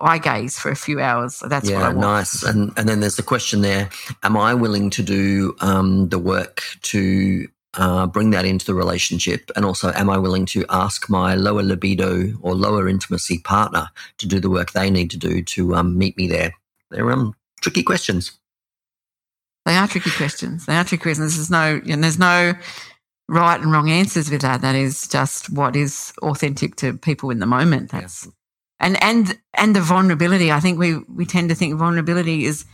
eye gaze for a few hours. That's yeah, nice. And and then there's the question there: Am I willing to do um, the work to uh, bring that into the relationship? And also, am I willing to ask my lower libido or lower intimacy partner to do the work they need to do to um, meet me there? They're um, tricky questions. They are tricky questions. They are tricky questions. There's no, and there's no right and wrong answers with that. That is just what is authentic to people in the moment. That's yeah. and and and the vulnerability. I think we we tend to think vulnerability is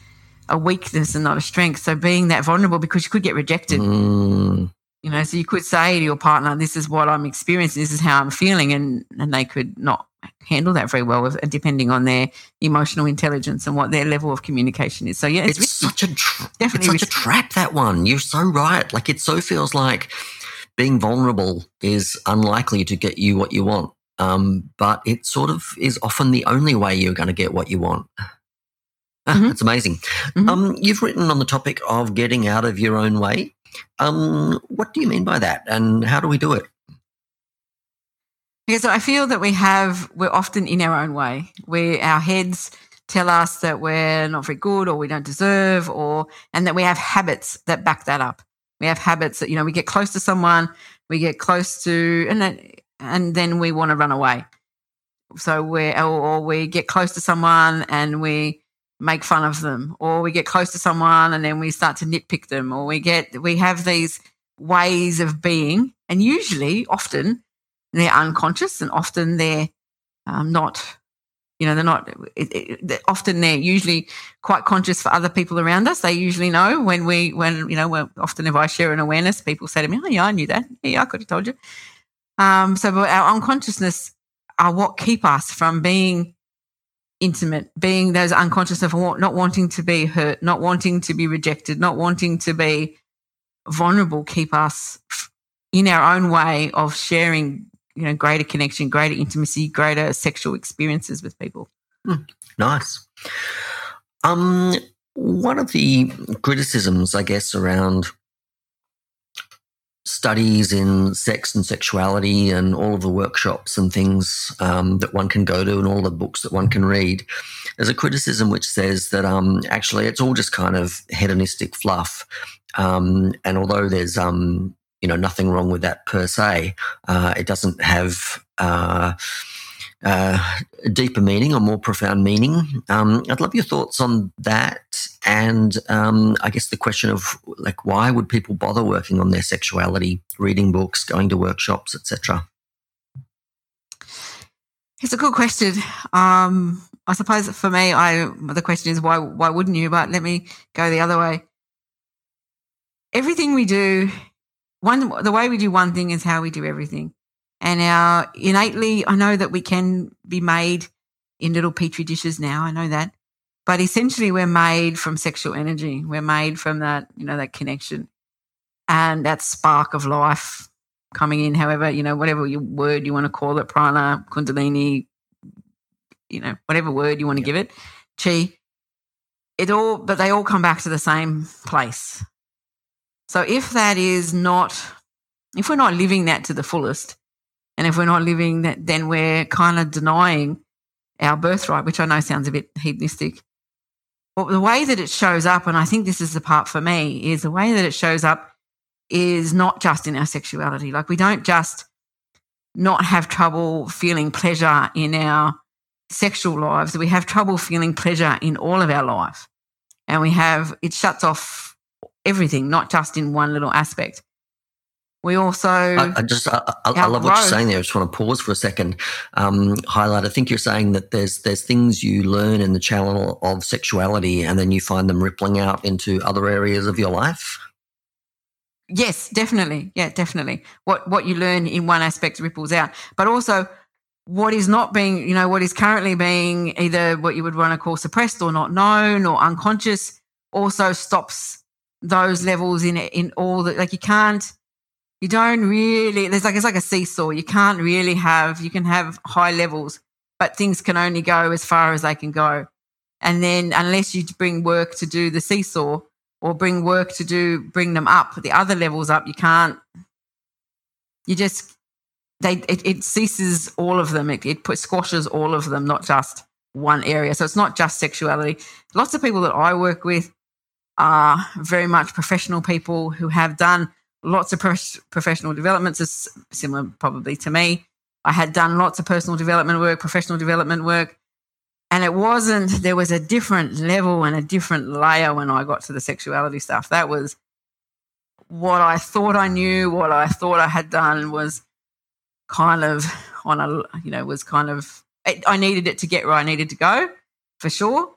a weakness and not a strength. So being that vulnerable because you could get rejected. Mm. You know, so you could say to your partner, "This is what I'm experiencing. This is how I'm feeling," and and they could not handle that very well, depending on their emotional intelligence and what their level of communication is. So yeah, it's, it's such a tra- definitely it's such a trap. That one, you're so right. Like it so feels like being vulnerable is unlikely to get you what you want, um, but it sort of is often the only way you're going to get what you want. Ah, mm-hmm. That's amazing. Mm-hmm. Um, you've written on the topic of getting out of your own way. Um, what do you mean by that, and how do we do it? Because I feel that we have we're often in our own way. We our heads tell us that we're not very good or we don't deserve or and that we have habits that back that up. We have habits that you know we get close to someone, we get close to and then and then we want to run away. So we or, we get close to someone and we make fun of them or we get close to someone and then we start to nitpick them or we get we have these ways of being and usually often they're unconscious and often they're um, not you know they're not it, it, often they're usually quite conscious for other people around us. They usually know when we when you know we're, often if i share an awareness people say to me oh yeah i knew that. Yeah i could have told you. Um, so but our unconsciousness are what keep us from being intimate, being those unconscious of not wanting to be hurt, not wanting to be rejected, not wanting to be vulnerable, keep us in our own way of sharing, you know, greater connection, greater intimacy, greater sexual experiences with people. Mm, nice. Um, one of the criticisms, I guess, around studies in sex and sexuality and all of the workshops and things um, that one can go to and all the books that one can read. There's a criticism which says that um, actually it's all just kind of hedonistic fluff. Um, and although there's um, you know nothing wrong with that per se, uh, it doesn't have uh, uh, a deeper meaning or more profound meaning. Um, I'd love your thoughts on that, and um, I guess the question of like why would people bother working on their sexuality, reading books, going to workshops, etc. It's a good question. Um, I suppose for me, I the question is why why wouldn't you? But let me go the other way. Everything we do, one the way we do one thing is how we do everything. And our innately, I know that we can be made in little petri dishes now. I know that. But essentially, we're made from sexual energy. We're made from that, you know, that connection and that spark of life coming in, however, you know, whatever your word you want to call it, prana, kundalini, you know, whatever word you want to give it, chi. It all, but they all come back to the same place. So if that is not, if we're not living that to the fullest, and if we're not living that, then we're kind of denying our birthright, which I know sounds a bit hedonistic. But the way that it shows up, and I think this is the part for me, is the way that it shows up is not just in our sexuality. Like we don't just not have trouble feeling pleasure in our sexual lives. We have trouble feeling pleasure in all of our life. And we have, it shuts off everything, not just in one little aspect. We also. I, I just, I, I, I love what you're saying there. I just want to pause for a second. Um, highlight. I think you're saying that there's there's things you learn in the channel of sexuality, and then you find them rippling out into other areas of your life. Yes, definitely. Yeah, definitely. What what you learn in one aspect ripples out, but also what is not being, you know, what is currently being either what you would want to call suppressed or not known or unconscious also stops those levels in in all the like you can't you don't really there's like it's like a seesaw. You can't really have you can have high levels but things can only go as far as they can go. And then unless you bring work to do the seesaw or bring work to do bring them up the other levels up you can't you just they it, it ceases all of them. It, it put, squashes all of them not just one area. So it's not just sexuality. Lots of people that i work with are very much professional people who have done lots of professional developments is similar probably to me i had done lots of personal development work professional development work and it wasn't, there was a different level and a different layer when I got to the sexuality stuff. That was what I thought I knew, what I thought I had done was kind of on a, you know, was kind of, I needed it to get where I needed to go for sure.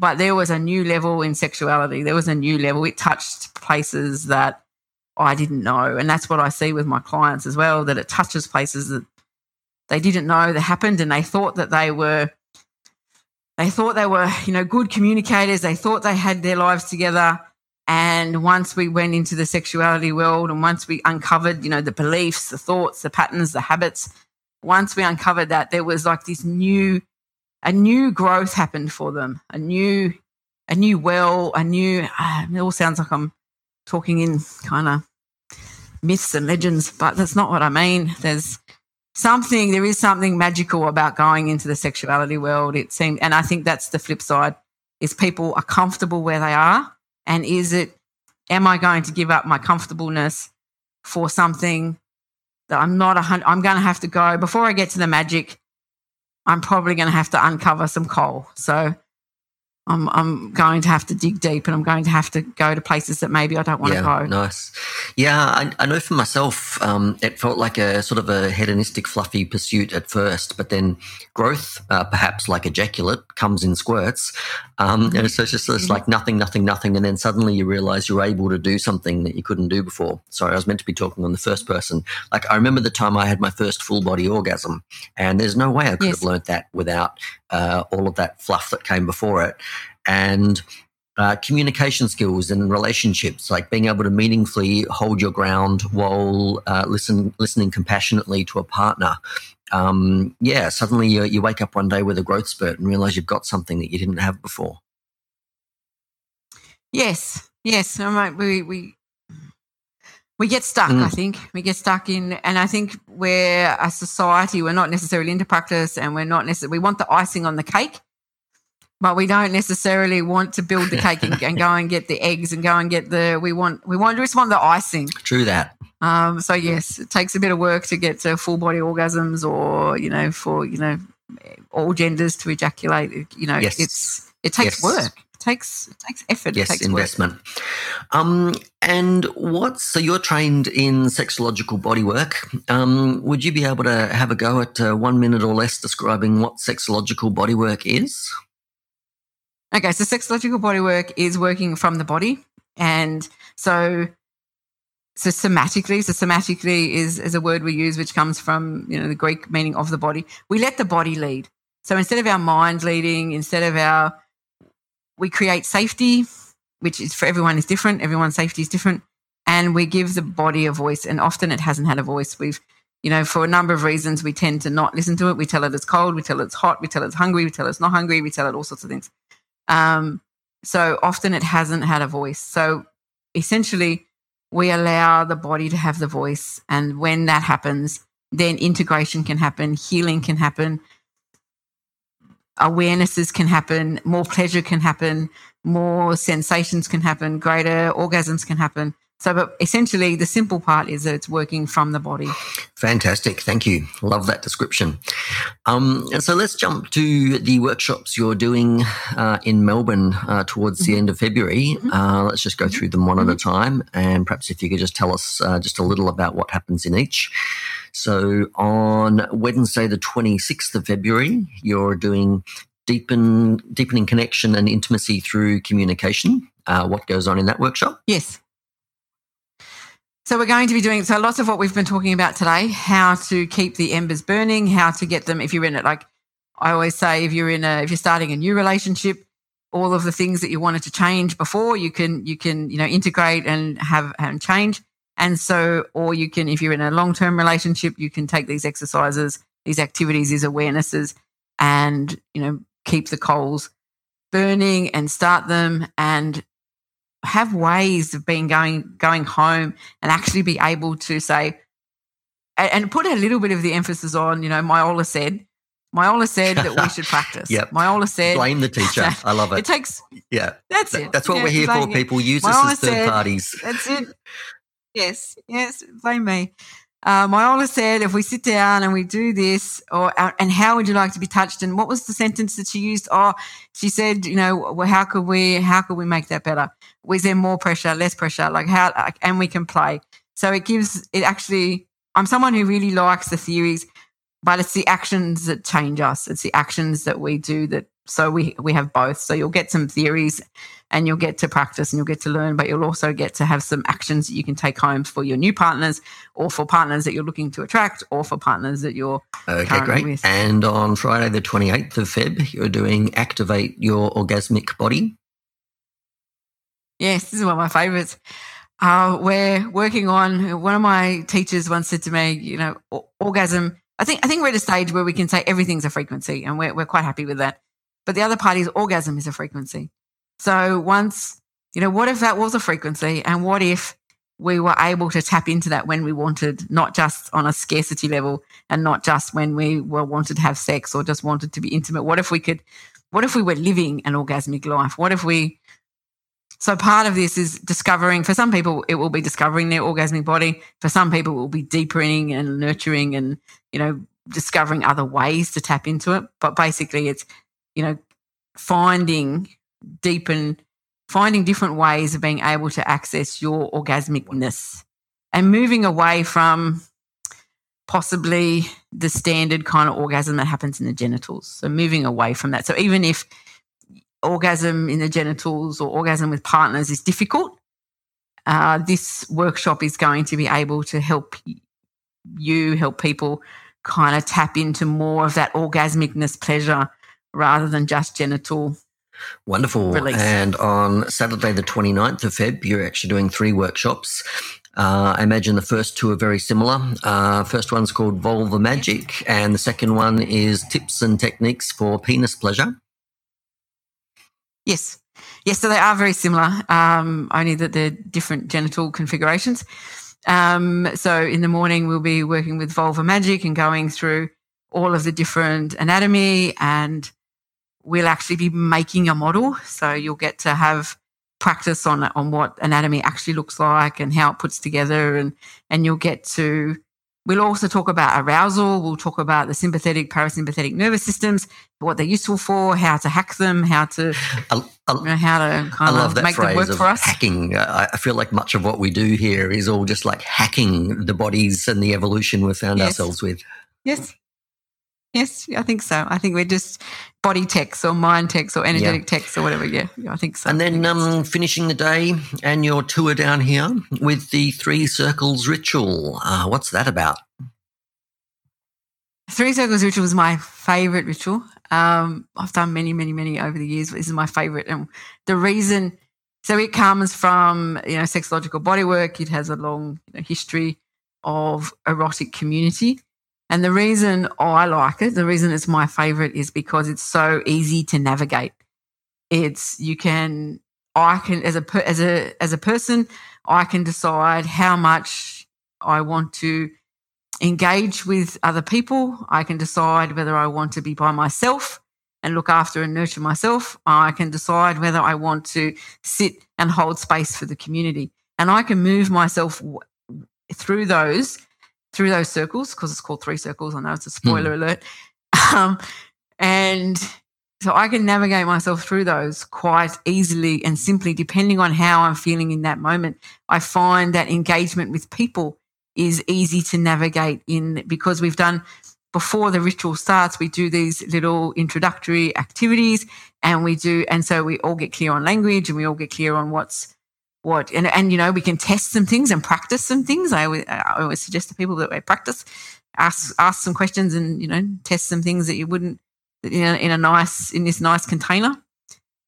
But there was a new level in sexuality. There was a new level. It touched places that I didn't know. And that's what I see with my clients as well, that it touches places that they didn't know that happened and they thought that they were they thought they were, you know, good communicators. They thought they had their lives together. And once we went into the sexuality world and once we uncovered, you know, the beliefs, the thoughts, the patterns, the habits, once we uncovered that, there was like this new, a new growth happened for them, a new, a new well, a new, uh, it all sounds like I'm talking in kind of myths and legends, but that's not what I mean. There's, something there is something magical about going into the sexuality world it seems and i think that's the flip side is people are comfortable where they are and is it am i going to give up my comfortableness for something that i'm not a hundred i'm going to have to go before i get to the magic i'm probably going to have to uncover some coal so I'm, I'm going to have to dig deep and I'm going to have to go to places that maybe I don't want yeah, to go. Yeah, nice. Yeah, I, I know for myself, um, it felt like a sort of a hedonistic, fluffy pursuit at first, but then growth, uh, perhaps like ejaculate, comes in squirts. Um, and so it's just it's mm-hmm. like nothing, nothing, nothing. And then suddenly you realize you're able to do something that you couldn't do before. Sorry, I was meant to be talking on the first person. Like I remember the time I had my first full body orgasm, and there's no way I could yes. have learnt that without uh, all of that fluff that came before it and uh, communication skills and relationships, like being able to meaningfully hold your ground while uh, listen, listening compassionately to a partner. Um, yeah, suddenly you, you wake up one day with a growth spurt and realize you've got something that you didn't have before. Yes, yes. I We we we get stuck. Mm. I think we get stuck in, and I think we're a society. We're not necessarily into practice, and we're not necessarily. We want the icing on the cake but we don't necessarily want to build the cake and, and, go and get the eggs and go and get the we want we want we just want the icing. True that. Um, so yes, it takes a bit of work to get to full body orgasms, or you know, for you know, all genders to ejaculate. You know, yes. it's it takes yes. work. Takes it takes effort. Yes, takes investment. Um, and what? So you're trained in sexological body work. Um, would you be able to have a go at uh, one minute or less describing what sexological body work is? Okay, so sexological body work is working from the body. And so so somatically, so somatically is, is a word we use which comes from, you know, the Greek meaning of the body. We let the body lead. So instead of our mind leading, instead of our we create safety, which is for everyone is different, everyone's safety is different, and we give the body a voice. And often it hasn't had a voice. We've you know, for a number of reasons, we tend to not listen to it. We tell it it's cold, we tell it it's hot, we tell it it's hungry, we tell it it's not hungry, we tell it all sorts of things. Um, so often it hasn't had a voice. So essentially, we allow the body to have the voice. And when that happens, then integration can happen, healing can happen, awarenesses can happen, more pleasure can happen, more sensations can happen, greater orgasms can happen. So, but essentially, the simple part is that it's working from the body. Fantastic. Thank you. Love that description. Um, and so let's jump to the workshops you're doing uh, in Melbourne uh, towards mm-hmm. the end of February. Mm-hmm. Uh, let's just go mm-hmm. through them one mm-hmm. at a mm-hmm. time. And perhaps if you could just tell us uh, just a little about what happens in each. So on Wednesday, the 26th of February, you're doing deepen, deepening connection and intimacy through communication. Uh, what goes on in that workshop? Yes. So we're going to be doing so lots of what we've been talking about today, how to keep the embers burning, how to get them if you're in it like I always say if you're in a if you're starting a new relationship, all of the things that you wanted to change before, you can you can, you know, integrate and have and change. And so or you can if you're in a long-term relationship, you can take these exercises, these activities, these awarenesses and, you know, keep the coals burning and start them and have ways of being going going home and actually be able to say and, put a little bit of the emphasis on, you know, Myola said, Myola said that we should practice. yep. Myola said blame the teacher. I love it. It takes yeah. That's it. That's what yeah, we're here for. People use Myola us as third said, parties. That's it. Yes, yes. Blame me. Uh, Myola said, if we sit down and we do this, or uh, and how would you like to be touched? And what was the sentence that she used? Oh, she said, you know, well, how could we, how could we make that better? Was there more pressure, less pressure? Like how, like, and we can play. So it gives it actually. I'm someone who really likes the theories, but it's the actions that change us. It's the actions that we do that. So we we have both. So you'll get some theories and you'll get to practice and you'll get to learn, but you'll also get to have some actions that you can take home for your new partners or for partners that you're looking to attract or for partners that you're okay, great. With. And on Friday, the 28th of Feb, you're doing Activate Your Orgasmic Body. Yes, this is one of my favorites. Uh, we're working on, one of my teachers once said to me, you know, orgasm. I think, I think we're at a stage where we can say everything's a frequency and we're, we're quite happy with that. But the other part is orgasm is a frequency. So once, you know, what if that was a frequency and what if we were able to tap into that when we wanted, not just on a scarcity level and not just when we were wanted to have sex or just wanted to be intimate? What if we could, what if we were living an orgasmic life? What if we, so part of this is discovering, for some people, it will be discovering their orgasmic body. For some people, it will be deepening and nurturing and, you know, discovering other ways to tap into it. But basically, it's, you know, finding deepen finding different ways of being able to access your orgasmicness and moving away from possibly the standard kind of orgasm that happens in the genitals. So moving away from that. So even if orgasm in the genitals or orgasm with partners is difficult, uh, this workshop is going to be able to help you, help people kind of tap into more of that orgasmicness pleasure rather than just genital Wonderful. Release. And on Saturday, the 29th of Feb, you're actually doing three workshops. Uh, I imagine the first two are very similar. Uh, first one's called Vulva Magic, and the second one is Tips and Techniques for Penis Pleasure. Yes. Yes, so they are very similar, um, only that they're different genital configurations. Um, so in the morning, we'll be working with Vulva Magic and going through all of the different anatomy and we'll actually be making a model. So you'll get to have practice on on what anatomy actually looks like and how it puts together. And and you'll get to we'll also talk about arousal. We'll talk about the sympathetic parasympathetic nervous systems what they're useful for how to hack them how to I, I, you know, how to kind of make them work for us. hacking. I feel like much of what we do here is all just like hacking the bodies and the evolution we've found yes. ourselves with. Yes Yes, I think so. I think we're just body text or mind text or energetic yeah. text or whatever. Yeah, I think so. And then um, finishing the day and your tour down here with the Three Circles ritual. Uh, what's that about? Three Circles ritual is my favorite ritual. Um, I've done many, many, many over the years, but this is my favorite. And the reason, so it comes from, you know, sexological bodywork. It has a long you know, history of erotic community. And the reason I like it, the reason it's my favorite is because it's so easy to navigate. It's you can I can as a as a as a person I can decide how much I want to engage with other people. I can decide whether I want to be by myself and look after and nurture myself. I can decide whether I want to sit and hold space for the community. and I can move myself through those through those circles because it's called three circles. I know it's a spoiler hmm. alert, um, and so I can navigate myself through those quite easily and simply, depending on how I'm feeling in that moment. I find that engagement with people is easy to navigate in because we've done before the ritual starts, we do these little introductory activities and we do, and so we all get clear on language and we all get clear on what's what, and, and you know, we can test some things and practice some things. I always, I always suggest to people that we practice, ask, ask some questions and, you know, test some things that you wouldn't in a, in a nice, in this nice container.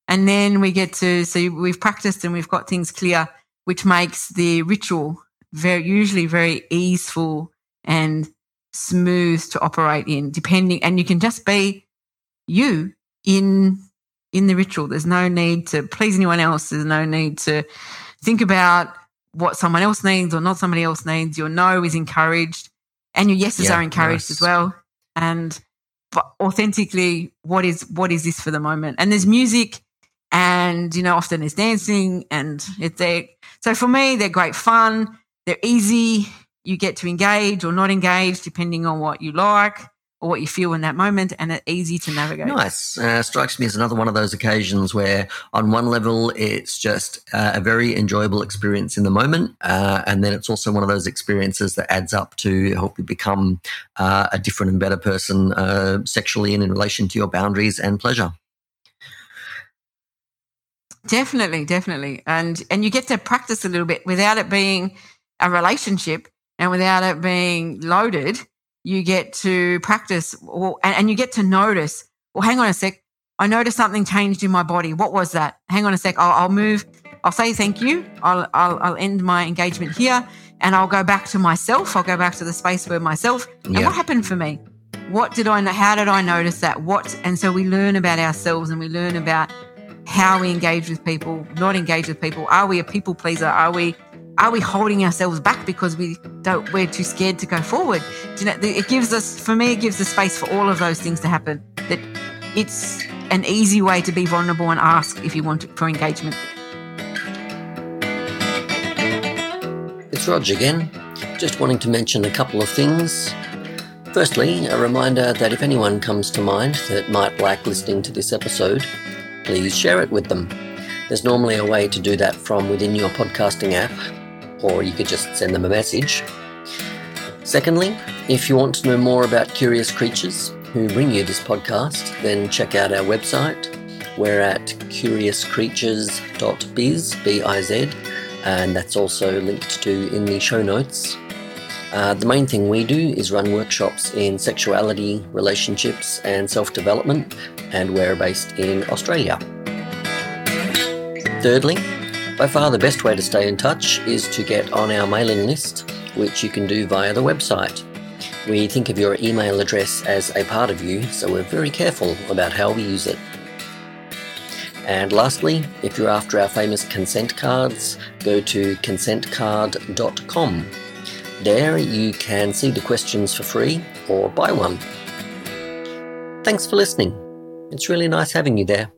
And then we get to, so we've practiced and we've got things clear, which makes the ritual very, usually very easeful and smooth to operate in, depending, and you can just be you in in the ritual. There's no need to please anyone else. There's no need to think about what someone else needs or not somebody else needs. Your no is encouraged, and your yeses yeah, are encouraged nice. as well. And authentically, what is what is this for the moment? And there's music, and you know, often there's dancing, and it's there. So for me, they're great fun. They're easy you get to engage or not engage depending on what you like or what you feel in that moment, and it's easy to navigate. Nice. Uh, strikes me as another one of those occasions where, on one level, it's just uh, a very enjoyable experience in the moment, uh, and then it's also one of those experiences that adds up to help you become uh, a different and better person uh, sexually and in relation to your boundaries and pleasure. Definitely, definitely, and and you get to practice a little bit without it being a relationship and without it being loaded, you get to practice or, and, and you get to notice, well, hang on a sec. I noticed something changed in my body. What was that? Hang on a sec. I'll, I'll move. I'll say thank you. I'll, I'll, I'll, end my engagement here and I'll go back to myself. I'll go back to the space where myself. And what happened for me? What did I know? How did I notice that? What? And so we learn about ourselves and we learn about how we engage with people, not engage with people. Are we a people pleaser? Are we are we holding ourselves back because we don't we're too scared to go forward? You know it gives us for me it gives the space for all of those things to happen. That it's an easy way to be vulnerable and ask if you want for engagement. It's Rog again. Just wanting to mention a couple of things. Firstly a reminder that if anyone comes to mind that might like listening to this episode please share it with them. There's normally a way to do that from within your podcasting app or you could just send them a message. Secondly, if you want to know more about curious creatures who bring you this podcast, then check out our website. We're at curiouscreatures.biz, B-I-Z, and that's also linked to in the show notes. Uh, the main thing we do is run workshops in sexuality, relationships, and self development, and we're based in Australia. Thirdly, by far, the best way to stay in touch is to get on our mailing list, which you can do via the website. We think of your email address as a part of you, so we're very careful about how we use it. And lastly, if you're after our famous consent cards, go to consentcard.com. There you can see the questions for free or buy one. Thanks for listening. It's really nice having you there.